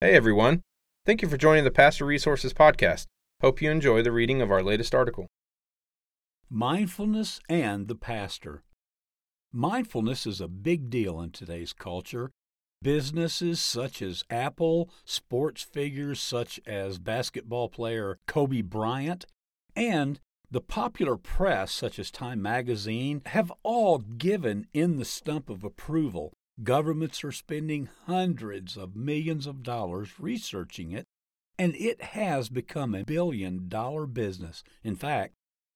Hey everyone. Thank you for joining the Pastor Resources Podcast. Hope you enjoy the reading of our latest article. Mindfulness and the Pastor. Mindfulness is a big deal in today's culture. Businesses such as Apple, sports figures such as basketball player Kobe Bryant, and the popular press such as Time Magazine have all given in the stump of approval Governments are spending hundreds of millions of dollars researching it, and it has become a billion dollar business. In fact,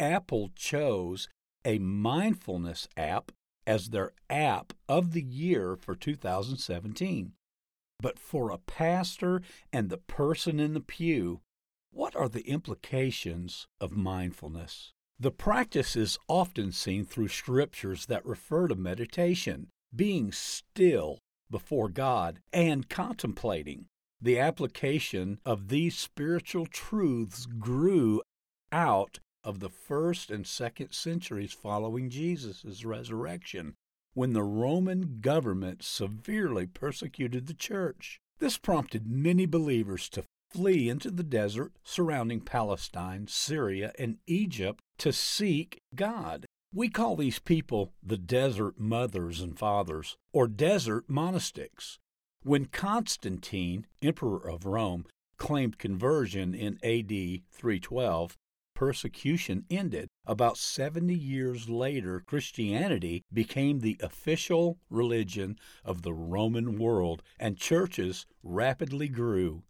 Apple chose a mindfulness app as their app of the year for 2017. But for a pastor and the person in the pew, what are the implications of mindfulness? The practice is often seen through scriptures that refer to meditation being still before God and contemplating. The application of these spiritual truths grew out of the first and second centuries following Jesus' resurrection, when the Roman government severely persecuted the church. This prompted many believers to flee into the desert surrounding Palestine, Syria, and Egypt to seek God. We call these people the desert mothers and fathers, or desert monastics. When Constantine, emperor of Rome, claimed conversion in AD 312, persecution ended. About 70 years later, Christianity became the official religion of the Roman world, and churches rapidly grew.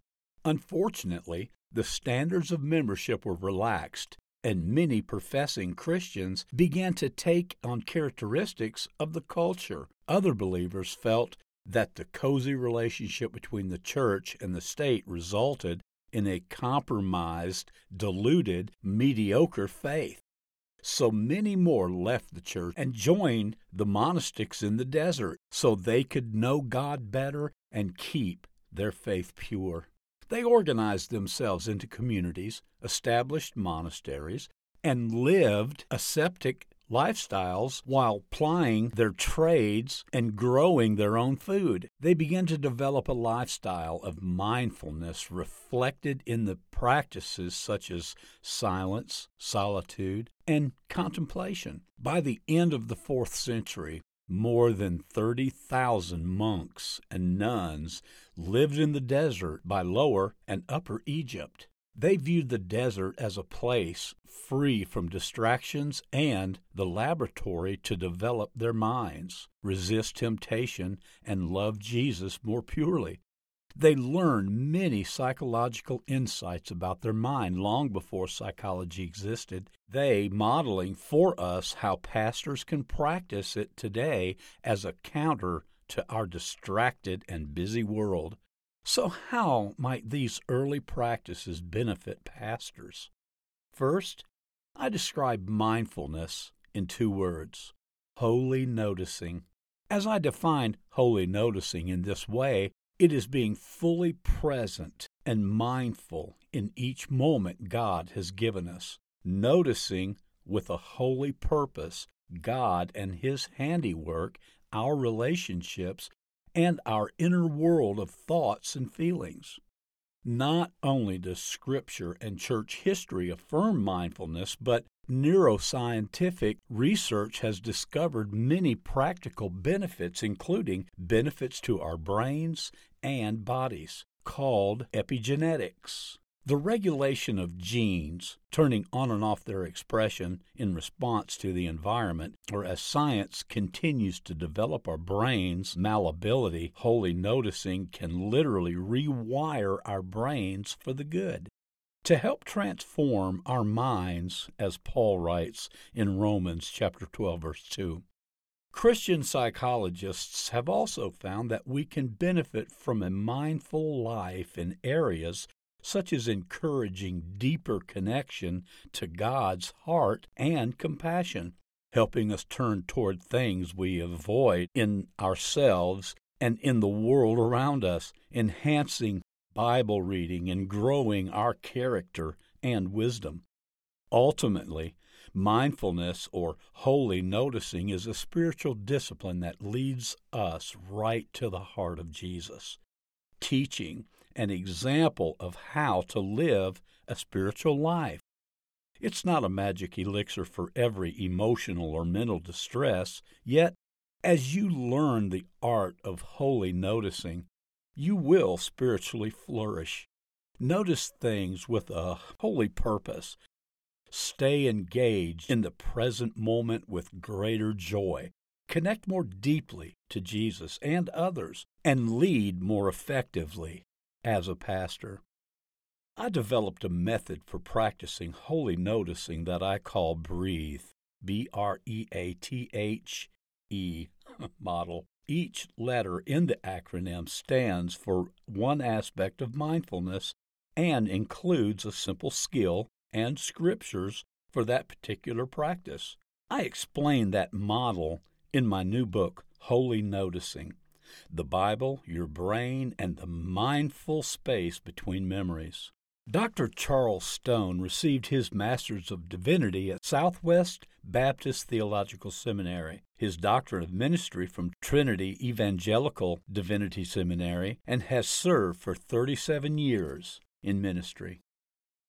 Unfortunately, the standards of membership were relaxed, and many professing Christians began to take on characteristics of the culture. Other believers felt that the cozy relationship between the church and the state resulted in a compromised, diluted, mediocre faith. So many more left the church and joined the monastics in the desert so they could know God better and keep their faith pure. They organized themselves into communities, established monasteries, and lived ascetic lifestyles while plying their trades and growing their own food. They began to develop a lifestyle of mindfulness reflected in the practices such as silence, solitude, and contemplation. By the end of the fourth century, more than 30,000 monks and nuns lived in the desert by Lower and Upper Egypt. They viewed the desert as a place free from distractions and the laboratory to develop their minds, resist temptation, and love Jesus more purely. They learned many psychological insights about their mind long before psychology existed, they modeling for us how pastors can practice it today as a counter to our distracted and busy world. So, how might these early practices benefit pastors? First, I describe mindfulness in two words holy noticing. As I define holy noticing in this way, it is being fully present and mindful in each moment God has given us, noticing with a holy purpose God and His handiwork, our relationships, and our inner world of thoughts and feelings. Not only does Scripture and church history affirm mindfulness, but neuroscientific research has discovered many practical benefits, including benefits to our brains and bodies, called epigenetics. The regulation of genes, turning on and off their expression in response to the environment, or as science continues to develop our brains' malleability, holy noticing can literally rewire our brains for the good. To help transform our minds, as Paul writes in Romans chapter 12 verse 2. Christian psychologists have also found that we can benefit from a mindful life in areas such as encouraging deeper connection to God's heart and compassion, helping us turn toward things we avoid in ourselves and in the world around us, enhancing Bible reading and growing our character and wisdom. Ultimately, mindfulness or holy noticing is a spiritual discipline that leads us right to the heart of Jesus. teaching, an example of how to live a spiritual life. It's not a magic elixir for every emotional or mental distress, yet, as you learn the art of holy noticing, you will spiritually flourish. Notice things with a holy purpose. Stay engaged in the present moment with greater joy. Connect more deeply to Jesus and others, and lead more effectively as a pastor. I developed a method for practicing holy noticing that I call Breathe, B R E A T H E model. Each letter in the acronym stands for one aspect of mindfulness and includes a simple skill and scriptures for that particular practice. I explain that model in my new book, Holy Noticing The Bible, Your Brain, and the Mindful Space Between Memories. Dr. Charles Stone received his Master's of Divinity at Southwest Baptist Theological Seminary, his Doctorate of Ministry from Trinity Evangelical Divinity Seminary, and has served for 37 years in ministry.